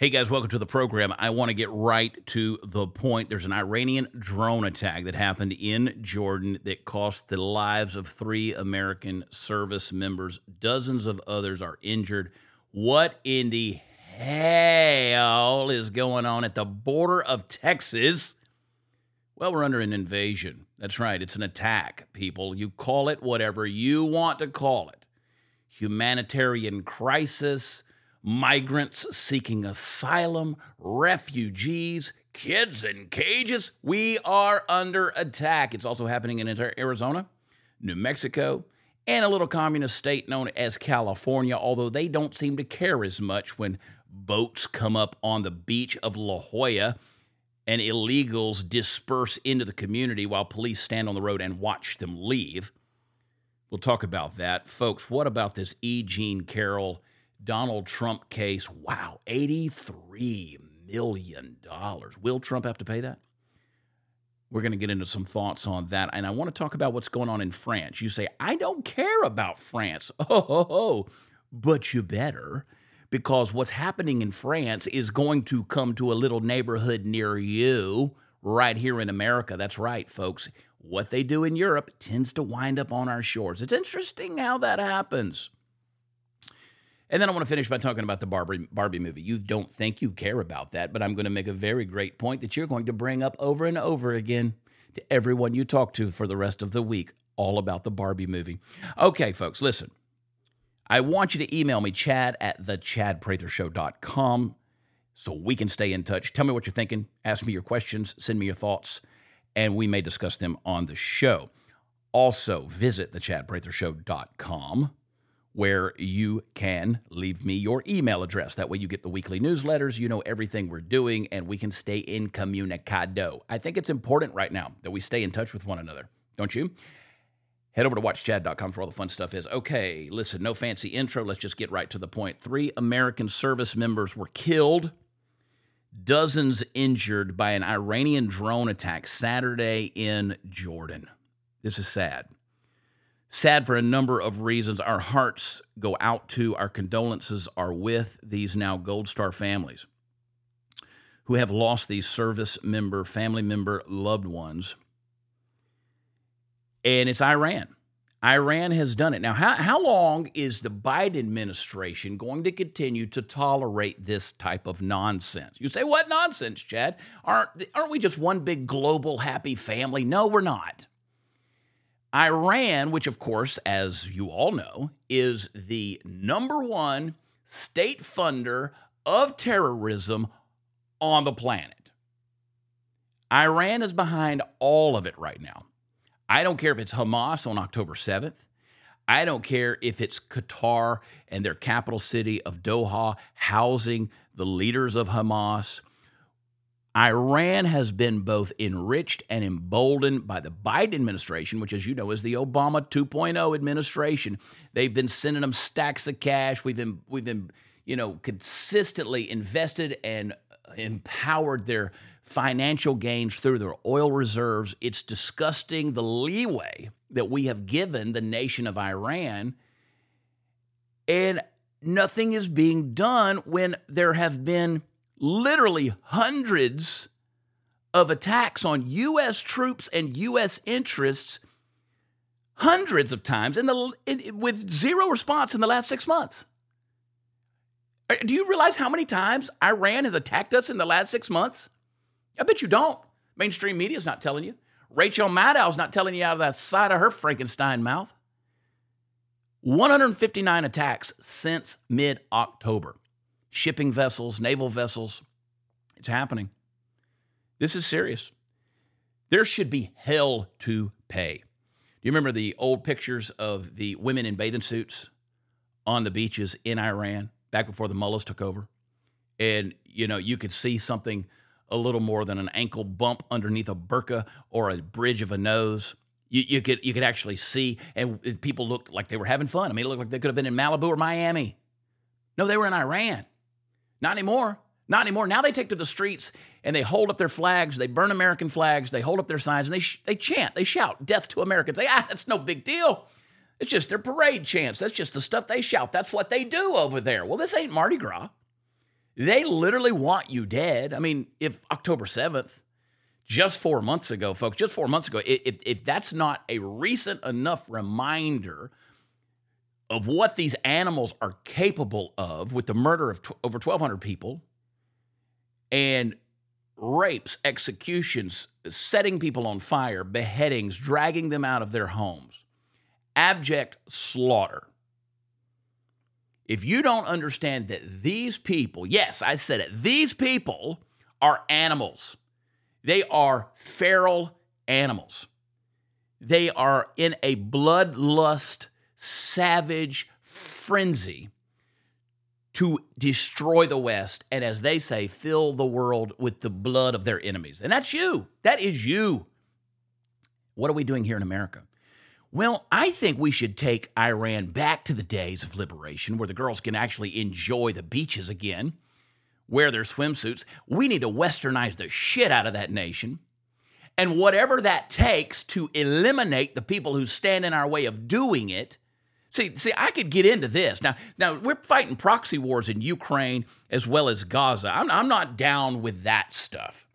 Hey guys, welcome to the program. I want to get right to the point. There's an Iranian drone attack that happened in Jordan that cost the lives of three American service members. Dozens of others are injured. What in the hell is going on at the border of Texas? Well, we're under an invasion. That's right. It's an attack, people. You call it whatever you want to call it humanitarian crisis migrants seeking asylum, refugees, kids in cages. We are under attack. It's also happening in Arizona, New Mexico, and a little communist state known as California, although they don't seem to care as much when boats come up on the beach of La Jolla and illegals disperse into the community while police stand on the road and watch them leave. We'll talk about that. Folks, what about this E. Jean Carroll Donald Trump case. Wow, $83 million. Will Trump have to pay that? We're going to get into some thoughts on that. And I want to talk about what's going on in France. You say, I don't care about France. Oh, oh, oh. but you better, because what's happening in France is going to come to a little neighborhood near you right here in America. That's right, folks. What they do in Europe tends to wind up on our shores. It's interesting how that happens. And then I want to finish by talking about the Barbie, Barbie movie. You don't think you care about that, but I'm going to make a very great point that you're going to bring up over and over again to everyone you talk to for the rest of the week, all about the Barbie movie. Okay, folks, listen. I want you to email me, chad at thechadprathershow.com, so we can stay in touch. Tell me what you're thinking. Ask me your questions. Send me your thoughts, and we may discuss them on the show. Also, visit thechadprathershow.com where you can leave me your email address. That way, you get the weekly newsletters, you know everything we're doing, and we can stay in communicado. I think it's important right now that we stay in touch with one another, don't you? Head over to watchchad.com for all the fun stuff is. Okay, listen, no fancy intro. Let's just get right to the point. Three American service members were killed, dozens injured by an Iranian drone attack Saturday in Jordan. This is sad sad for a number of reasons. Our hearts go out to, our condolences are with these now Gold Star families who have lost these service member, family member, loved ones. And it's Iran. Iran has done it. Now, how, how long is the Biden administration going to continue to tolerate this type of nonsense? You say, what nonsense, Chad? Aren't, aren't we just one big global happy family? No, we're not. Iran, which, of course, as you all know, is the number one state funder of terrorism on the planet. Iran is behind all of it right now. I don't care if it's Hamas on October 7th. I don't care if it's Qatar and their capital city of Doha housing the leaders of Hamas. Iran has been both enriched and emboldened by the Biden administration, which, as you know, is the Obama 2.0 administration. They've been sending them stacks of cash. We've been, we've been, you know, consistently invested and empowered their financial gains through their oil reserves. It's disgusting the leeway that we have given the nation of Iran. And nothing is being done when there have been literally hundreds of attacks on U.S. troops and U.S. interests, hundreds of times, in the, in, with zero response in the last six months. Uh, do you realize how many times Iran has attacked us in the last six months? I bet you don't. Mainstream media is not telling you. Rachel Maddow's not telling you out of that side of her Frankenstein mouth. 159 attacks since mid October shipping vessels, naval vessels. It's happening. This is serious. There should be hell to pay. Do you remember the old pictures of the women in bathing suits on the beaches in Iran back before the mullahs took over? And, you know, you could see something a little more than an ankle bump underneath a burqa or a bridge of a nose. You, you, could you could actually see, and people looked like they were having fun. I mean, it looked like they could have been in Malibu or Miami. No, they were in Iran. Not anymore. Not anymore. Now they take to the streets and they hold up their flags, they burn American flags, they hold up their signs, and they, sh- they chant, they shout, death to Americans. They, ah, that's no big deal. It's just their parade chants. That's just the stuff they shout. That's what they do over there. Well, this ain't Mardi Gras. They literally want you dead. I mean, if October 7th, just four months ago, folks, just four months ago, if, if that's not a recent enough reminder of what these animals are capable of with the murder of over 1,200 people and rapes, executions, setting people on fire, beheadings, dragging them out of their homes, abject slaughter. If you don't understand that these people, yes, I said it, these people are animals. They are feral animals. They are in a bloodlust savage frenzy to destroy the West and, as they say, fill the world with the blood of their enemies. And that's you. That is you. What are we doing here in America? Well, I think we should take Iran back to the days of liberation where the girls can actually enjoy the beaches again, wear their swimsuits. We need to westernize the shit out of that nation. And whatever that takes to eliminate the people who stand in our way of doing it, See, see, I could get into this now. Now we're fighting proxy wars in Ukraine as well as Gaza. I'm, I'm not down with that stuff.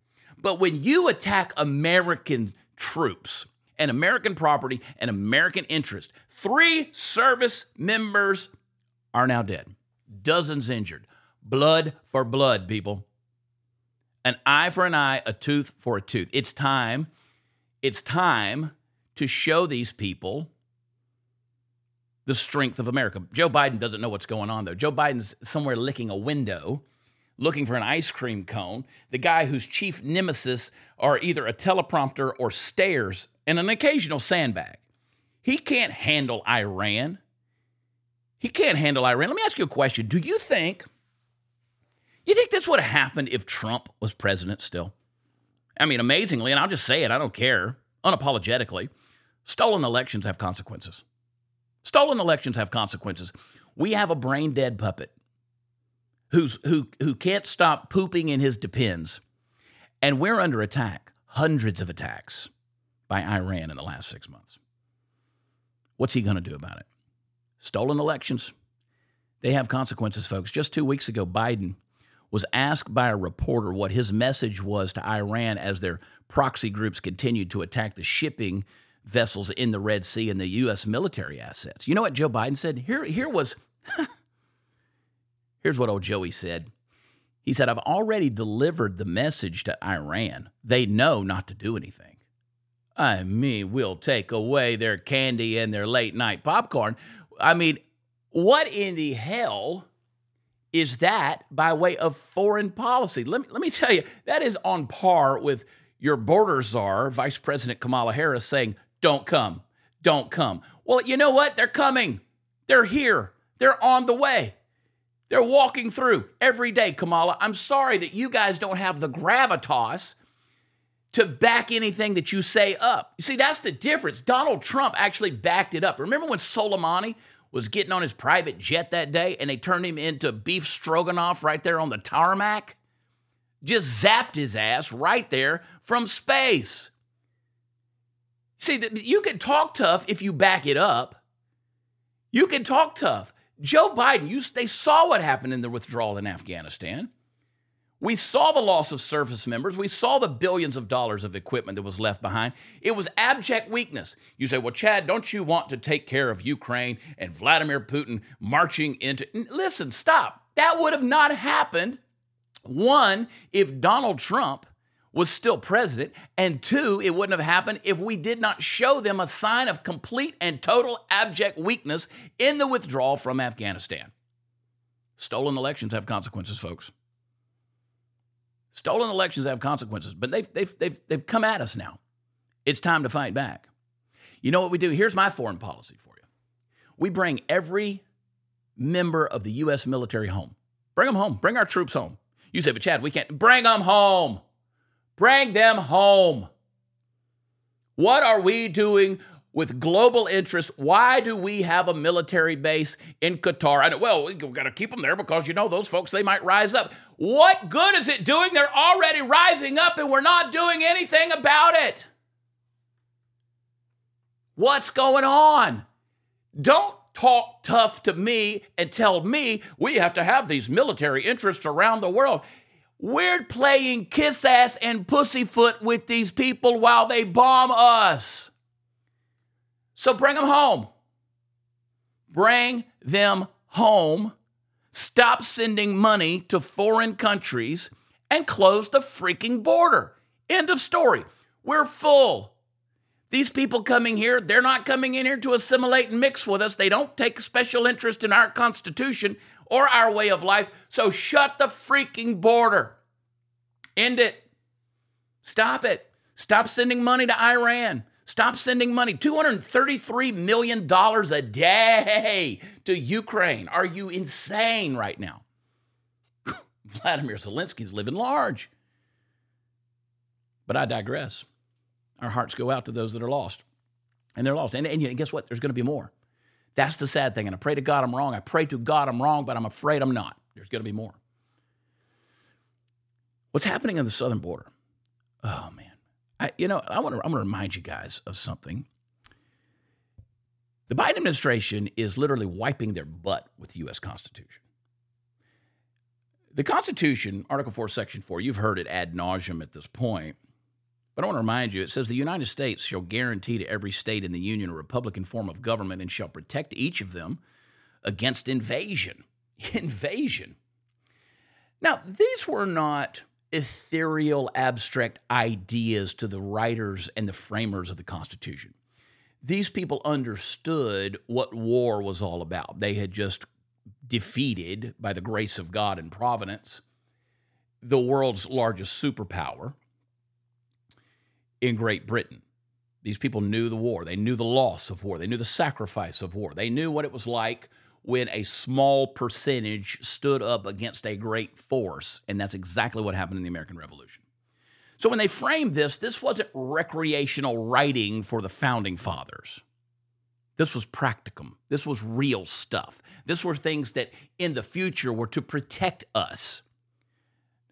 But when you attack American troops and American property and American interest, three service members are now dead, dozens injured. Blood for blood, people. An eye for an eye, a tooth for a tooth. It's time. It's time to show these people the strength of America. Joe Biden doesn't know what's going on, though. Joe Biden's somewhere licking a window, looking for an ice cream cone. The guy whose chief nemesis are either a teleprompter or stairs and an occasional sandbag. He can't handle Iran. He can't handle Iran. Let me ask you a question. Do you think you think this would have happened if Trump was president still? I mean, amazingly, and I'll just say it, I don't care, unapologetically, stolen elections have consequences. Stolen elections have consequences. We have a brain dead puppet who's, who, who can't stop pooping in his depends. And we're under attack, hundreds of attacks by Iran in the last six months. What's he going to do about it? Stolen elections, they have consequences, folks. Just two weeks ago, Biden was asked by a reporter what his message was to Iran as their proxy groups continued to attack the shipping vessels in the Red Sea and the U.S. military assets. You know what Joe Biden said? Here, here was, here's what old Joey said. He said, I've already delivered the message to Iran. They know not to do anything. I mean, we'll take away their candy and their late night popcorn. I mean, what in the hell is that by way of foreign policy? Let me, let me tell you, that is on par with your border czar, Vice President Kamala Harris, saying, don't come. Don't come. Well, you know what? They're coming. They're here. They're on the way. They're walking through every day, Kamala. I'm sorry that you guys don't have the gravitas to back anything that you say up. You see, that's the difference. Donald Trump actually backed it up. Remember when Soleimani was getting on his private jet that day and they turned him into beef stroganoff right there on the tarmac? Just zapped his ass right there from space. See, you can talk tough if you back it up. You can talk tough. Joe Biden, you, they saw what happened in the withdrawal in Afghanistan. We saw the loss of service members. We saw the billions of dollars of equipment that was left behind. It was abject weakness. You say, well, Chad, don't you want to take care of Ukraine and Vladimir Putin marching into. Listen, stop. That would have not happened. One, if Donald Trump was still president. And two, it wouldn't have happened if we did not show them a sign of complete and total abject weakness in the withdrawal from Afghanistan. Stolen elections have consequences, folks. Stolen elections have consequences, but they've, they've, they've, they've come at us now. It's time to fight back. You know what we do? Here's my foreign policy for you we bring every member of the U.S. military home. Bring them home. Bring our troops home. You say, but Chad, we can't. Bring them home. Bring them home. What are we doing with global interest? Why do we have a military base in Qatar? And well, we've got to keep them there because you know those folks they might rise up. What good is it doing? They're already rising up and we're not doing anything about it. What's going on? Don't talk tough to me and tell me we have to have these military interests around the world. We're playing kiss ass and pussyfoot with these people while they bomb us. So bring them home. Bring them home. Stop sending money to foreign countries and close the freaking border. End of story. We're full. These people coming here, they're not coming in here to assimilate and mix with us. They don't take special interest in our Constitution or our way of life. So shut the freaking border. End it. Stop it. Stop sending money to Iran. Stop sending money. $233 million a day to Ukraine. Are you insane right now? Vladimir Zelensky's living large. But I digress. Our hearts go out to those that are lost. And they're lost. And, and guess what? There's going to be more. That's the sad thing. And I pray to God I'm wrong. I pray to God I'm wrong, but I'm afraid I'm not. There's going to be more. What's happening on the southern border? Oh, man. I, you know, I want to, I'm going to remind you guys of something. The Biden administration is literally wiping their butt with the U.S. Constitution. The Constitution, Article 4, Section 4, you've heard it ad nauseum at this point. But I want to remind you it says the United States shall guarantee to every state in the Union a Republican form of government and shall protect each of them against invasion. Invasion. Now, these were not ethereal, abstract ideas to the writers and the framers of the Constitution. These people understood what war was all about. They had just defeated, by the grace of God and providence, the world's largest superpower in Great Britain. These people knew the war. They knew the loss of war. They knew the sacrifice of war. They knew what it was like when a small percentage stood up against a great force. And that's exactly what happened in the American Revolution. So when they framed this, this wasn't recreational writing for the founding fathers. This was practicum. This was real stuff. This were things that in the future were to protect us.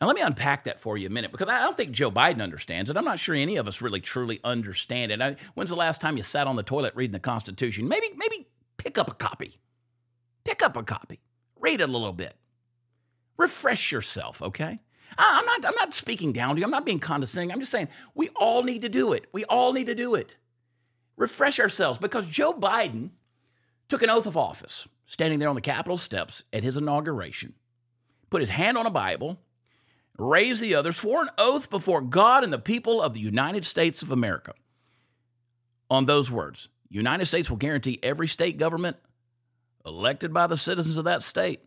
Now, let me unpack that for you a minute because I don't think Joe Biden understands it. I'm not sure any of us really truly understand it. I, when's the last time you sat on the toilet reading the Constitution? Maybe, maybe pick up a copy. Pick up a copy. Read it a little bit. Refresh yourself, okay? I'm not, I'm not speaking down to you. I'm not being condescending. I'm just saying we all need to do it. We all need to do it. Refresh ourselves because Joe Biden took an oath of office standing there on the Capitol steps at his inauguration, put his hand on a Bible, raised the other, swore an oath before God and the people of the United States of America on those words United States will guarantee every state government elected by the citizens of that state.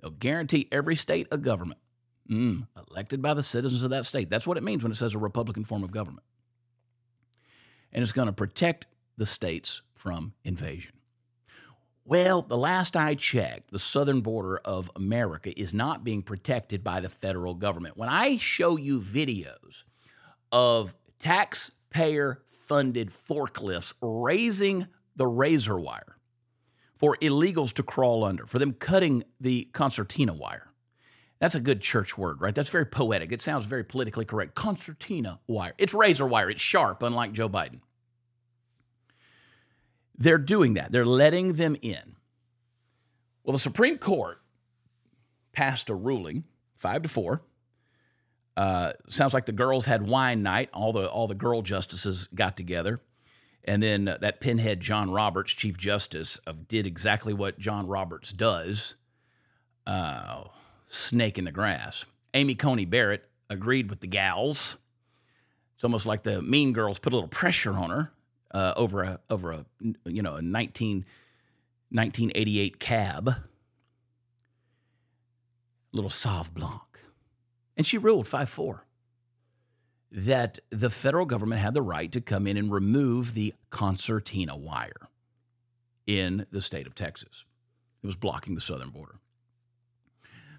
They'll guarantee every state a government mm, elected by the citizens of that state. That's what it means when it says a Republican form of government. And it's going to protect the states from invasion. Well, the last I checked, the southern border of America is not being protected by the federal government. When I show you videos of taxpayer funded forklifts raising the razor wire for illegals to crawl under, for them cutting the concertina wire. That's a good church word, right? That's very poetic. It sounds very politically correct. Concertina wire. It's razor wire, it's sharp, unlike Joe Biden. They're doing that, they're letting them in. Well, the Supreme Court passed a ruling, five to four. Uh, sounds like the girls had wine night. All the all the girl justices got together and then uh, that pinhead John Roberts, Chief Justice, uh, did exactly what John Roberts does uh, snake in the grass. Amy Coney Barrett agreed with the gals. It's almost like the mean girls put a little pressure on her uh, over a over a you know a 19, 1988 cab, little Sauv Blanc, and she ruled five four that the federal government had the right to come in and remove the concertina wire in the state of Texas. It was blocking the southern border.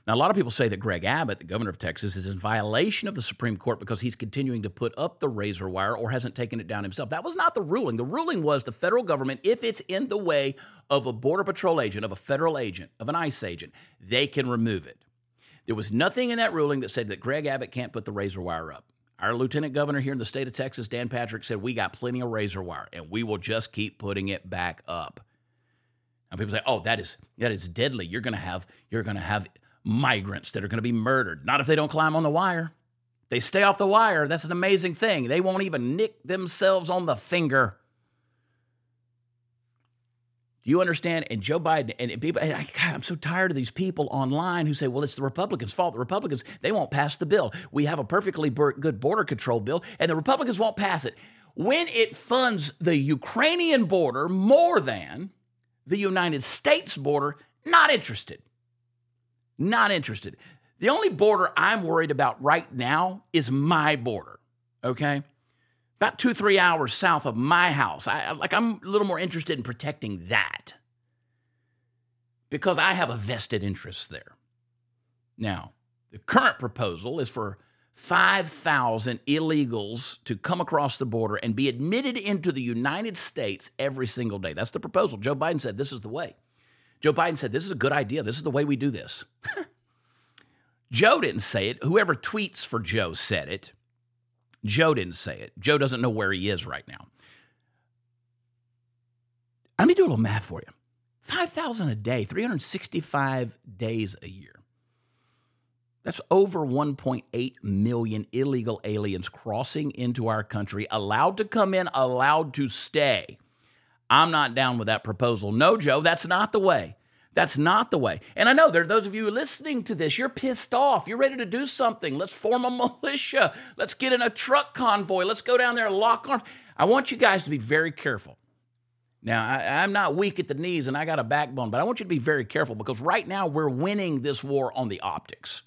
Now, a lot of people say that Greg Abbott, the governor of Texas, is in violation of the Supreme Court because he's continuing to put up the razor wire or hasn't taken it down himself. That was not the ruling. The ruling was the federal government, if it's in the way of a Border Patrol agent, of a federal agent, of an ICE agent, they can remove it. There was nothing in that ruling that said that Greg Abbott can't put the razor wire up. Our lieutenant governor here in the state of Texas, Dan Patrick, said we got plenty of razor wire and we will just keep putting it back up. And people say, "Oh, that is that is deadly. You're going to have you're going to have migrants that are going to be murdered. Not if they don't climb on the wire. They stay off the wire. That's an amazing thing. They won't even nick themselves on the finger. Do you understand? And Joe Biden and people, and I, I'm so tired of these people online who say, well, it's the Republicans' fault. The Republicans, they won't pass the bill. We have a perfectly good border control bill, and the Republicans won't pass it. When it funds the Ukrainian border more than the United States border, not interested. Not interested. The only border I'm worried about right now is my border, okay? about two, three hours south of my house. I, like I'm a little more interested in protecting that because I have a vested interest there. Now, the current proposal is for 5,000 illegals to come across the border and be admitted into the United States every single day. That's the proposal. Joe Biden said this is the way. Joe Biden said this is a good idea. This is the way we do this. Joe didn't say it. Whoever tweets for Joe said it. Joe didn't say it. Joe doesn't know where he is right now. Let me do a little math for you 5,000 a day, 365 days a year. That's over 1.8 million illegal aliens crossing into our country, allowed to come in, allowed to stay. I'm not down with that proposal. No, Joe, that's not the way. That's not the way. And I know there are those of you listening to this, you're pissed off. You're ready to do something. Let's form a militia. Let's get in a truck convoy. Let's go down there and lock arms. I want you guys to be very careful. Now, I, am not weak at the knees and I got a backbone, but I want you to be very careful because right now we're winning this war on the optics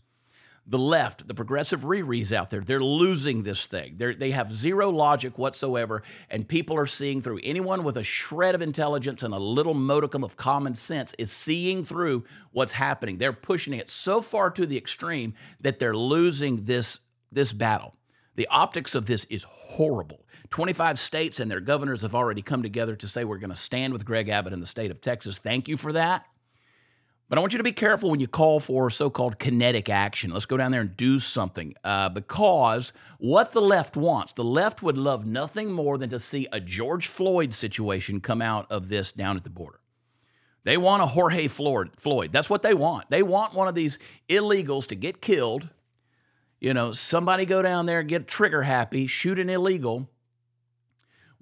the left, the progressive Riri's out there, they're losing this thing. They're, they have zero logic whatsoever, and people are seeing through. Anyone with a shred of intelligence and a little modicum of common sense is seeing through what's happening. They're pushing it so far to the extreme that they're losing this, this battle. The optics of this is horrible. 25 states and their governors have already come together to say we're going to stand with Greg Abbott in the state of Texas. Thank you for that. But I want you to be careful when you call for so called kinetic action. Let's go down there and do something. Uh, because what the left wants, the left would love nothing more than to see a George Floyd situation come out of this down at the border. They want a Jorge Floyd. That's what they want. They want one of these illegals to get killed. You know, somebody go down there, get trigger happy, shoot an illegal,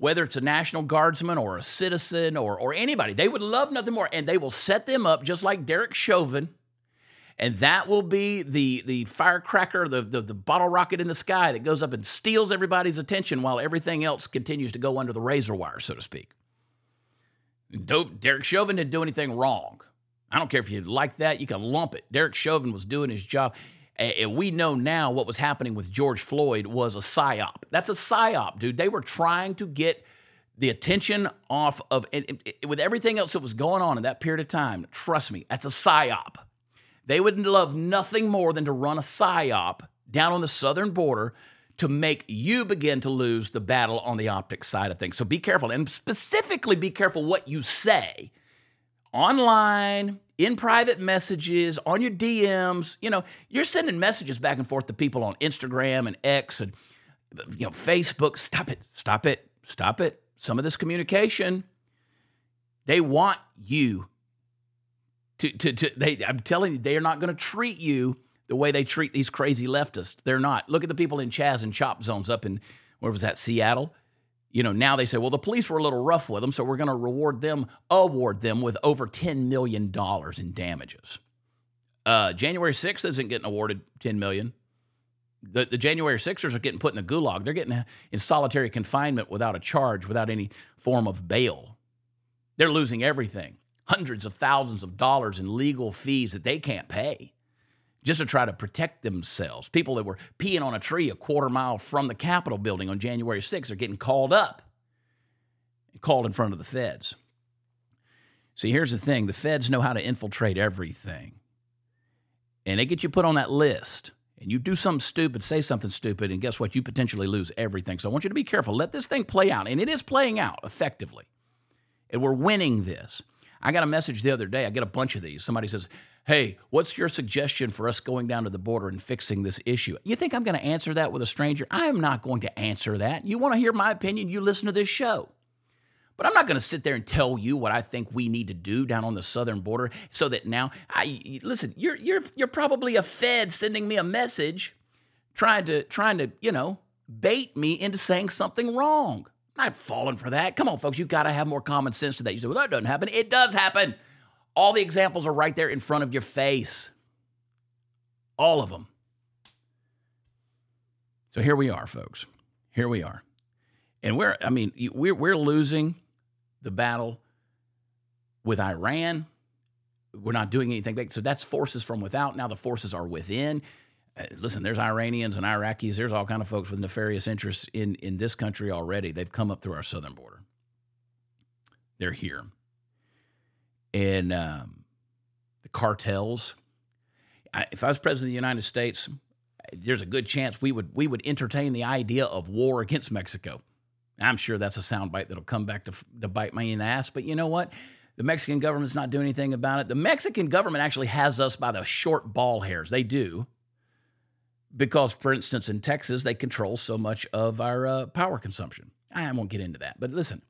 whether it's a National Guardsman or a citizen or, or anybody. They would love nothing more. And they will set them up just like Derek Chauvin. And that will be the, the firecracker, the, the, the bottle rocket in the sky that goes up and steals everybody's attention while everything else continues to go under the razor wire, so to speak. Derek Chauvin didn't do anything wrong. I don't care if you like that, you can lump it. Derek Chauvin was doing his job. And we know now what was happening with George Floyd was a psyop. That's a psyop, dude. They were trying to get the attention off of, with everything else that was going on in that period of time. Trust me, that's a psyop. They would love nothing more than to run a psyop down on the southern border to make you begin to lose the battle on the optics side of things. So be careful, and specifically be careful what you say online, in private messages, on your DMs. You know, you're sending messages back and forth to people on Instagram and X and you know Facebook. Stop it. Stop it. Stop it. Some of this communication, they want you to to, to they I'm telling you, they are not going to treat you the way they treat these crazy leftists. They're not. Look at the people in Chaz and Chop zones up in where was that, Seattle? You know, now they say, well, the police were a little rough with them, so we're going to reward them, award them with over $10 million in damages. Uh, January 6th isn't getting awarded 10 million. The, the January Sixers are getting put in the gulag. They're getting in solitary confinement without a charge, without any form of bail. They're losing everything hundreds of thousands of dollars in legal fees that they can't pay just to try to protect themselves. People that were peeing on a tree a quarter mile from the Capitol building on January 6th are getting called up called in front of the feds. See, here's the thing the feds know how to infiltrate everything. And they get you put on that list. And you do something stupid, say something stupid, and guess what? You potentially lose everything. So I want you to be careful. Let this thing play out. And it is playing out effectively. And we're winning this. I got a message the other day. I get a bunch of these. Somebody says, Hey, what's your suggestion for us going down to the border and fixing this issue? You think I'm going to answer that with a stranger? I am not going to answer that. You want to hear my opinion? You listen to this show. But I'm not going to sit there and tell you what I think we need to do down on the southern border so that now I listen, you're you're you're probably a fed sending me a message trying to trying to, you know, bait me into saying something wrong. Not falling for that. Come on, folks, you got to have more common sense to that. You say, well, that doesn't happen. It does happen. All the examples are right there in front of your face. All of them. So here we are, folks. Here we are. And we're, I mean, we're, we're losing the battle with Iran. We're not doing anything. So that's forces from without. Now the forces are within. Uh, listen, there's Iranians and Iraqis. There's all kind of folks with nefarious interests in, in this country already. They've come up through our southern border. They're here. And um, the cartels. I, if I was president of the United States, there's a good chance we would we would entertain the idea of war against Mexico. I'm sure that's a soundbite that'll come back to, to bite me in the ass. But you know what? The Mexican government's not doing anything about it. The Mexican government actually has us by the short ball hairs. They do. Because, for instance, in Texas, they control so much of our uh, power consumption. I won't get into that. But listen,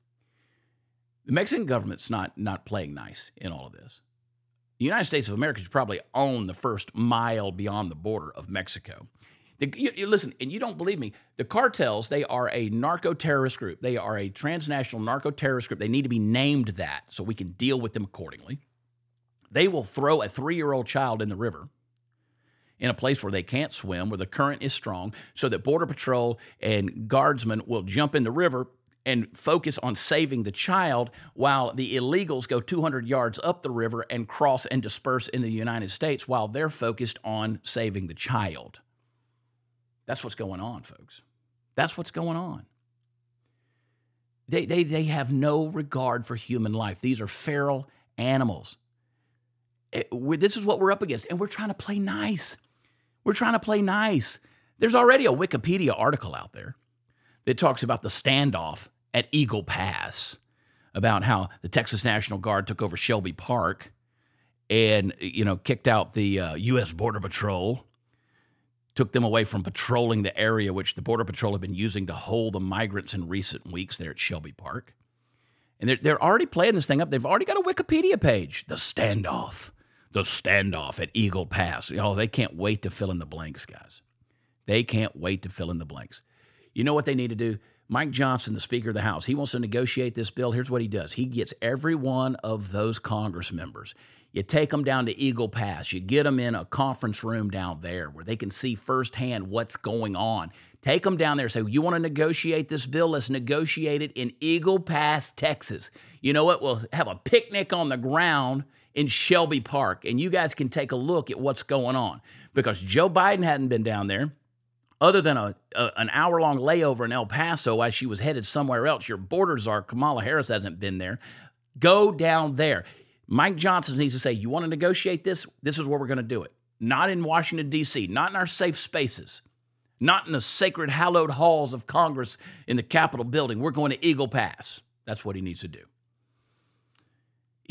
the Mexican government's not, not playing nice in all of this. The United States of America should probably own the first mile beyond the border of Mexico. The, you, you, listen, and you don't believe me. The cartels, they are a narco terrorist group. They are a transnational narco terrorist group. They need to be named that so we can deal with them accordingly. They will throw a three year old child in the river in a place where they can't swim, where the current is strong, so that Border Patrol and guardsmen will jump in the river and focus on saving the child while the illegals go 200 yards up the river and cross and disperse in the United States while they're focused on saving the child. That's what's going on, folks. That's what's going on. They, they, they have no regard for human life. These are feral animals. It, eh, this is what we're up against, and we're trying to play nice. We're trying to play nice. There's already a Wikipedia article out there that talks about the standoff at Eagle Pass, about how the Texas National Guard took over Shelby Park and you know kicked out the uh, U.S. Border Patrol took them away from patrolling the area which the Border Patrol had been using to hold the migrants in recent weeks there at Shelby Park. And they're, they're already playing this thing up. They've already got a Wikipedia page. The standoff. The standoff at Eagle Pass. You know, they can't wait to fill in the blanks, guys. They can't wait to fill in the blanks. You know what they need to do? Mike Johnson, the Speaker of the House, he wants to negotiate this bill. Here's what he does he gets every one of those Congress members. You take them down to Eagle Pass, you get them in a conference room down there where they can see firsthand what's going on. Take them down there say, You want to negotiate this bill? Let's negotiate it in Eagle Pass, Texas. You know what? We'll have a picnic on the ground in Shelby Park, and you guys can take a look at what's going on because Joe Biden hadn't been down there other than a, a an hour long layover in El Paso while she was headed somewhere else, your border czar Kamala Harris hasn't been there. Go down there. Mike Johnson needs to say, You want to negotiate this? This is where we're going to do it. Not in Washington, D.C., not in our safe spaces, not in the sacred, hallowed halls of Congress in the Capitol building. We're going to Eagle Pass. That's what he needs to do.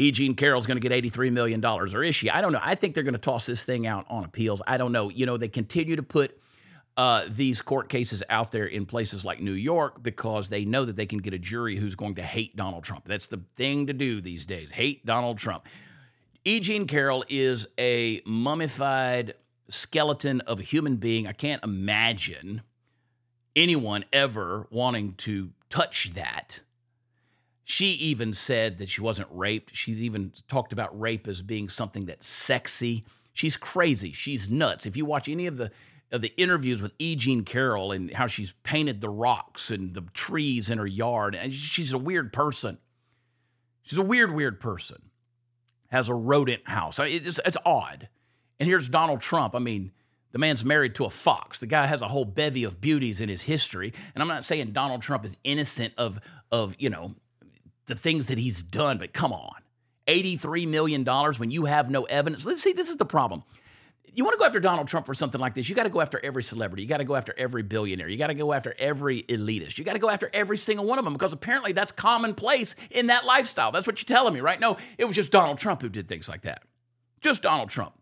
E. Jean Carroll's going to get $83 million, or is she? I don't know. I think they're going to toss this thing out on appeals. I don't know. You know, they continue to put uh, these court cases out there in places like New York because they know that they can get a jury who's going to hate Donald Trump. That's the thing to do these days hate Donald Trump. E. Jean Carroll is a mummified skeleton of a human being. I can't imagine anyone ever wanting to touch that. She even said that she wasn't raped. She's even talked about rape as being something that's sexy. She's crazy. She's nuts. If you watch any of the of the interviews with E. Jean Carroll and how she's painted the rocks and the trees in her yard. And she's a weird person. She's a weird, weird person. Has a rodent house. It's, it's odd. And here's Donald Trump. I mean, the man's married to a fox. The guy has a whole bevy of beauties in his history. And I'm not saying Donald Trump is innocent of, of you know, the things that he's done, but come on. $83 million when you have no evidence. Let's see, this is the problem you want to go after Donald Trump for something like this, you got to go after every celebrity. You got to go after every billionaire. You got to go after every elitist. You got to go after every single one of them because apparently that's commonplace in that lifestyle. That's what you're telling me, right? No, it was just Donald Trump who did things like that. Just Donald Trump.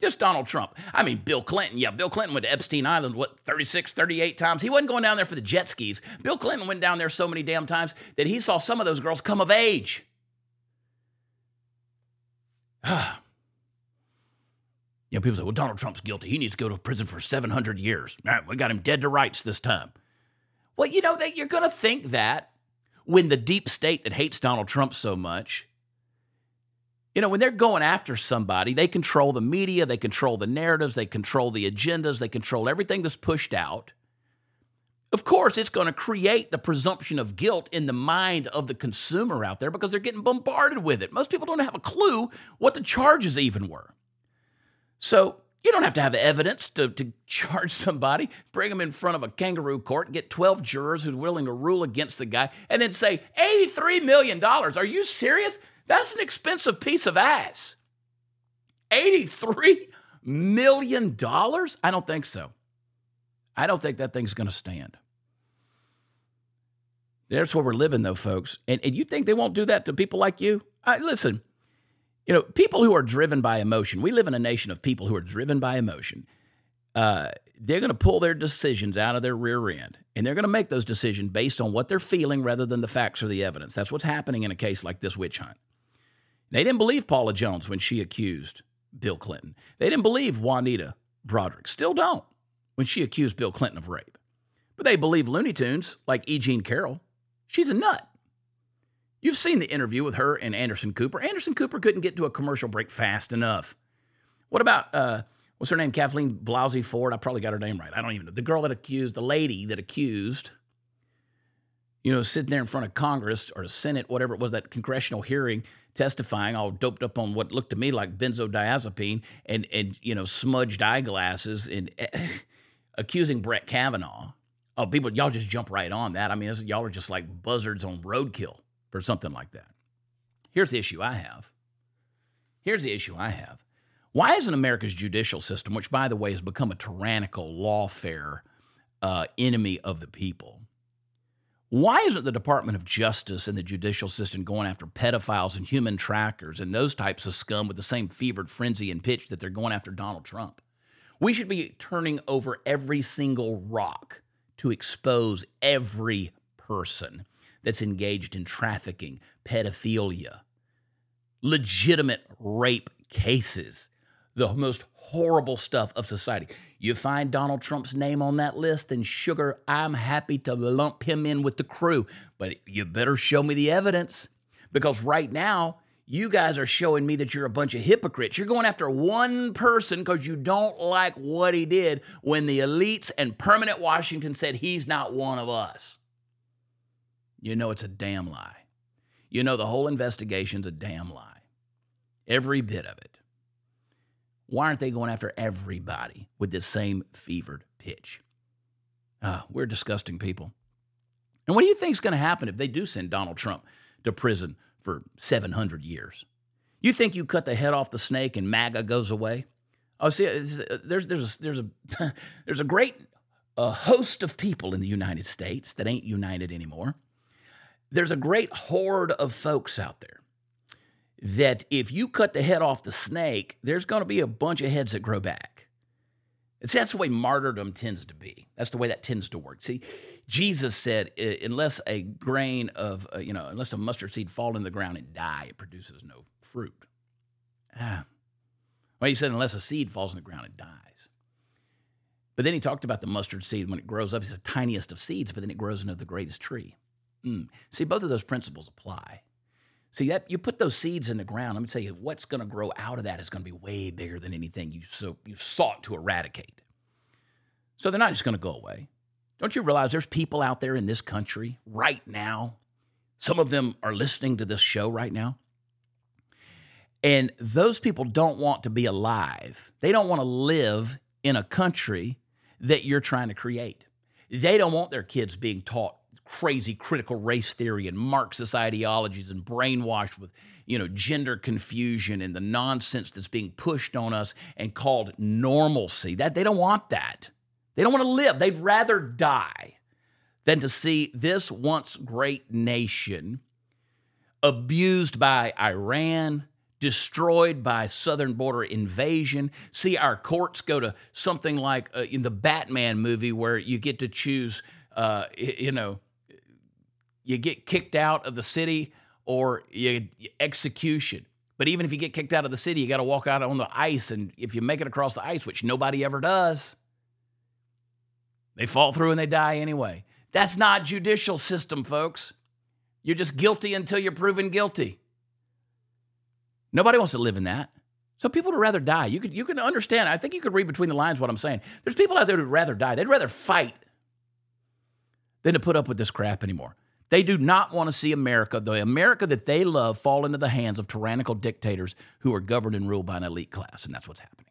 Just Donald Trump. I mean, Bill Clinton. Yeah, Bill Clinton went to Epstein Island, what, 36, 38 times? He wasn't going down there for the jet skis. Bill Clinton went down there so many damn times that he saw some of those girls come of age. you know, people say, well, Donald Trump's guilty. He needs to go to prison for 700 years. Right, we got him dead to rights this time. Well, you know, that you're going to think that when the deep state that hates Donald Trump so much you know, when they're going after somebody, they control the media, they control the narratives, they control the agendas, they control everything that's pushed out. Of course, it's going to create the presumption of guilt in the mind of the consumer out there because they're getting bombarded with it. Most people don't have a clue what the charges even were. So, you don't have to have evidence to, to charge somebody, bring them in front of a kangaroo court, get 12 jurors who's willing to rule against the guy, and then say, $83 million. Are you serious? That's an expensive piece of ass. $83 million? I don't think so. I don't think that thing's going to stand. There's where we're living, though, folks. And, and you think they won't do that to people like you? Listen, you know, people who are driven by emotion, we live in a nation of people who are driven by emotion. Uh, they're going to pull their decisions out of their rear end and they're going to make those decisions based on what they're feeling rather than the facts or the evidence. That's what's happening in a case like this witch hunt. They didn't believe Paula Jones when she accused Bill Clinton. They didn't believe Juanita Broaddrick, Still don't when she accused Bill Clinton of rape. But they believe Looney Tunes like E. Jean Carroll. She's a nut. You've seen the interview with her and Anderson Cooper. Anderson Cooper couldn't get to a commercial break fast enough. What about uh, what's her name? Kathleen Blousey Ford. I probably got her name right. I don't even know. The girl that accused, the lady that accused you know, sitting there in front of Congress or the Senate, whatever it was, that congressional hearing, testifying, all doped up on what looked to me like benzodiazepine and and you know smudged eyeglasses and uh, accusing Brett Kavanaugh. Oh, people, y'all just jump right on that. I mean, y'all are just like buzzards on roadkill for something like that. Here's the issue I have. Here's the issue I have. Why isn't America's judicial system, which by the way has become a tyrannical, lawfare uh, enemy of the people? Why isn't the Department of Justice and the judicial system going after pedophiles and human trackers and those types of scum with the same fevered frenzy and pitch that they're going after Donald Trump? We should be turning over every single rock to expose every person that's engaged in trafficking, pedophilia, legitimate rape cases, the most horrible stuff of society. You find Donald Trump's name on that list, then sugar, I'm happy to lump him in with the crew. But you better show me the evidence because right now, you guys are showing me that you're a bunch of hypocrites. You're going after one person because you don't like what he did when the elites and permanent Washington said he's not one of us. You know it's a damn lie. You know the whole investigation's a damn lie. Every bit of it. Why aren't they going after everybody with this same fevered pitch? Ah, we're disgusting people. And what do you think is going to happen if they do send Donald Trump to prison for 700 years? You think you cut the head off the snake and MAGA goes away? Oh, see, there's there's a, there's a there's a great a host of people in the United States that ain't united anymore. There's a great horde of folks out there that if you cut the head off the snake, there's going to be a bunch of heads that grow back. It's that's the way martyrdom tends to be. That's the way that tends to work. See, Jesus said, unless a grain of, uh, you know, unless a mustard seed fall in the ground and die, it produces no fruit. Ah. Well, he said, unless a seed falls in the ground, it dies. But then he talked about the mustard seed when it grows up. It's the tiniest of seeds, but then it grows into the greatest tree. Mm. See, both of those principles apply. See that you put those seeds in the ground. Let me tell you, what's going to grow out of that is going to be way bigger than anything you so you sought to eradicate. So they're not just going to go away. Don't you realize there's people out there in this country right now? Some of them are listening to this show right now. And those people don't want to be alive. They don't want to live in a country that you're trying to create. They don't want their kids being taught crazy critical race theory and Marxist ideologies and brainwashed with, you know, gender confusion and the nonsense that's being pushed on us and called normalcy. That they don't want that. They don't want to live. They'd rather die than to see this once great nation abused by Iran, destroyed by southern border invasion. See our courts go to something like uh, in the Batman movie where you get to choose, uh, you know, you get kicked out of the city or you, execution. But even if you get kicked out of the city, you got to walk out on the ice. And if you make it across the ice, which nobody ever does, they fall through and they die anyway. That's not judicial system, folks. You're just guilty until you're proven guilty. Nobody wants to live in that. So people would rather die. You could you can understand. I think you could read between the lines what I'm saying. There's people out there who'd rather die. They'd rather fight than to put up with this crap anymore. They do not want to see America, the America that they love, fall into the hands of tyrannical dictators who are governed and ruled by an elite class. And that's what's happening.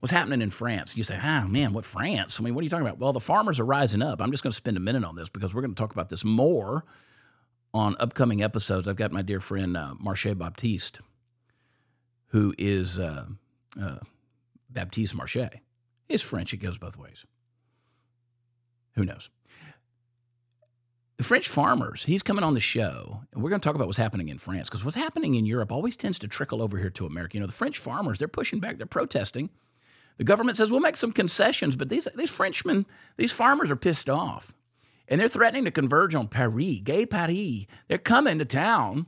What's happening in France? You say, ah, man, what France? I mean, what are you talking about? Well, the farmers are rising up. I'm just going to spend a minute on this because we're going to talk about this more on upcoming episodes. I've got my dear friend uh, Marche Baptiste, who is uh, uh, Baptiste Marche. He's French, it goes both ways. Who knows? The French farmers, he's coming on the show, and we're going to talk about what's happening in France because what's happening in Europe always tends to trickle over here to America. You know, the French farmers, they're pushing back, they're protesting. The government says, we'll make some concessions, but these, these Frenchmen, these farmers are pissed off. And they're threatening to converge on Paris, gay Paris. They're coming to town,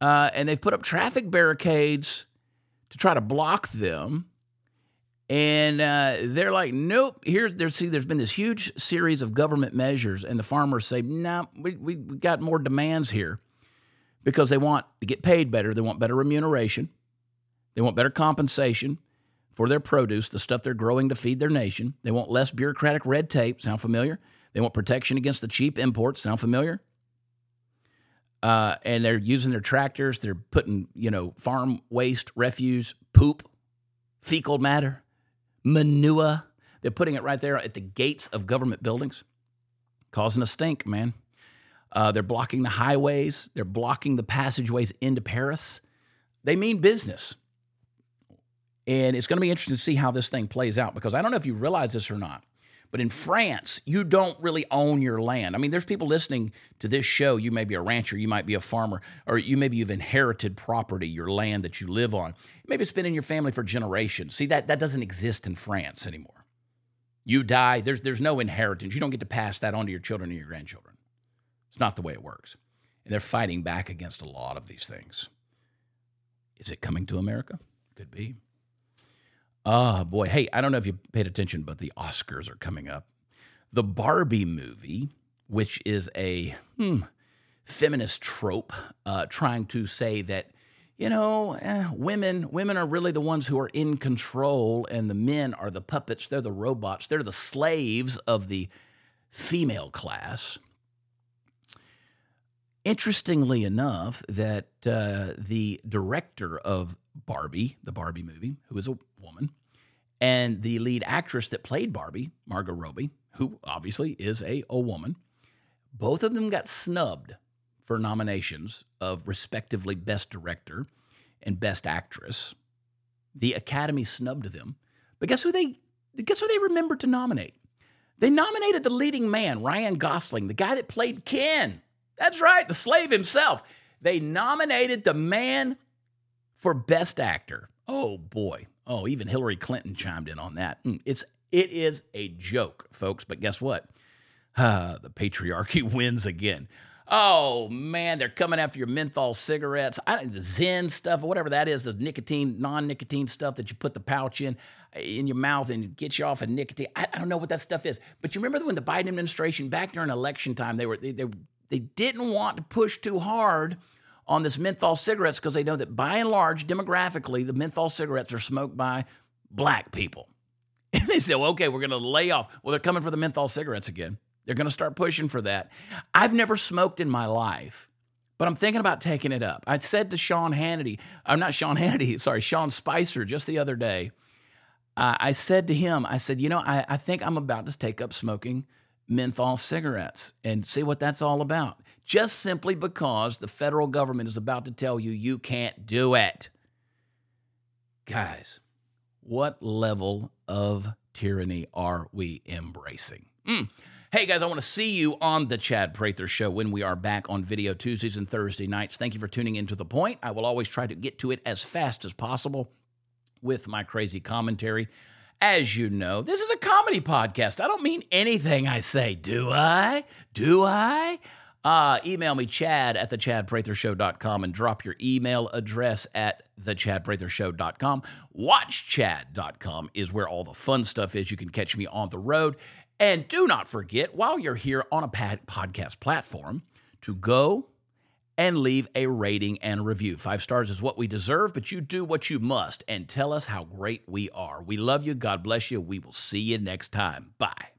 uh, and they've put up traffic barricades to try to block them. And uh, they're like, nope. Here's there's see, there's been this huge series of government measures, and the farmers say, no, nah, we we got more demands here because they want to get paid better. They want better remuneration. They want better compensation for their produce, the stuff they're growing to feed their nation. They want less bureaucratic red tape. Sound familiar? They want protection against the cheap imports. Sound familiar? Uh, and they're using their tractors. They're putting, you know, farm waste, refuse, poop, fecal matter manure. They're putting it right there at the gates of government buildings, causing a stink, man. Uh, they're blocking the highways, they're blocking the passageways into Paris. They mean business. And it's going to be interesting to see how this thing plays out because I don't know if you realize this or not. But in France, you don't really own your land. I mean, there's people listening to this show. You may be a rancher, you might be a farmer, or you maybe you've inherited property, your land that you live on. Maybe it's been in your family for generations. See, that, that doesn't exist in France anymore. You die, there's, there's no inheritance. You don't get to pass that on to your children or your grandchildren. It's not the way it works. And they're fighting back against a lot of these things. Is it coming to America? Could be. Oh, boy. Hey, I don't know if you paid attention, but the Oscars are coming up. The Barbie movie, which is a hmm, feminist trope, uh, trying to say that, you know, eh, women women are really the ones who are in control, and the men are the puppets. They're the robots. They're the slaves of the female class. Interestingly enough, that uh, the director of Barbie, the Barbie movie, who is a woman, and the lead actress that played Barbie, Margot Robbie, who obviously is a, a woman, both of them got snubbed for nominations of respectively Best Director and Best Actress. The Academy snubbed them. But guess who they guess who they remembered to nominate? They nominated the leading man, Ryan Gosling, the guy that played Ken. That's right, the slave himself. They nominated the man for Best Actor. Oh boy. Oh, even Hillary Clinton chimed in on that. Mm, it's it is a joke, folks. But guess what? Uh, the patriarchy wins again. Oh man, they're coming after your menthol cigarettes, I, the Zyn stuff, or whatever that is, the nicotine, non-nicotine stuff that you put the pouch in in your mouth and get you off of nicotine. I, I, don't know what that stuff is, but you remember when the Biden administration back during election time, they were they, they, they didn't want to push too hard on this menthol cigarettes because they know that by and large, demographically, the menthol cigarettes are smoked by black people. And they say, well, okay, we're going to lay off. Well, they're coming for the menthol cigarettes again. They're going to start pushing for that. I've never smoked in my life, but I'm thinking about taking it up. I said to Sean Hannity, I'm not Sean Hannity, sorry, Sean Spicer just the other day. Uh, I said to him, I said, you know, I, I think I'm about to take up smoking menthol cigarettes and see what that's all about. Just simply because the federal government is about to tell you you can't do it. Guys, what level of tyranny are we embracing? Mm. Hey guys, I want to see you on the Chad Prather Show when we are back on video Tuesdays and Thursday nights. Thank you for tuning into the point. I will always try to get to it as fast as possible with my crazy commentary. As you know, this is a comedy podcast. I don't mean anything I say, do I? Do I? Uh, email me, chad at thechadprathershow.com and drop your email address at thechadprathershow.com. Watchchad.com is where all the fun stuff is. You can catch me on the road. And do not forget, while you're here on a podcast platform, to go and leave a rating and review. Five stars is what we deserve, but you do what you must and tell us how great we are. We love you. God bless you. We will see you next time. Bye.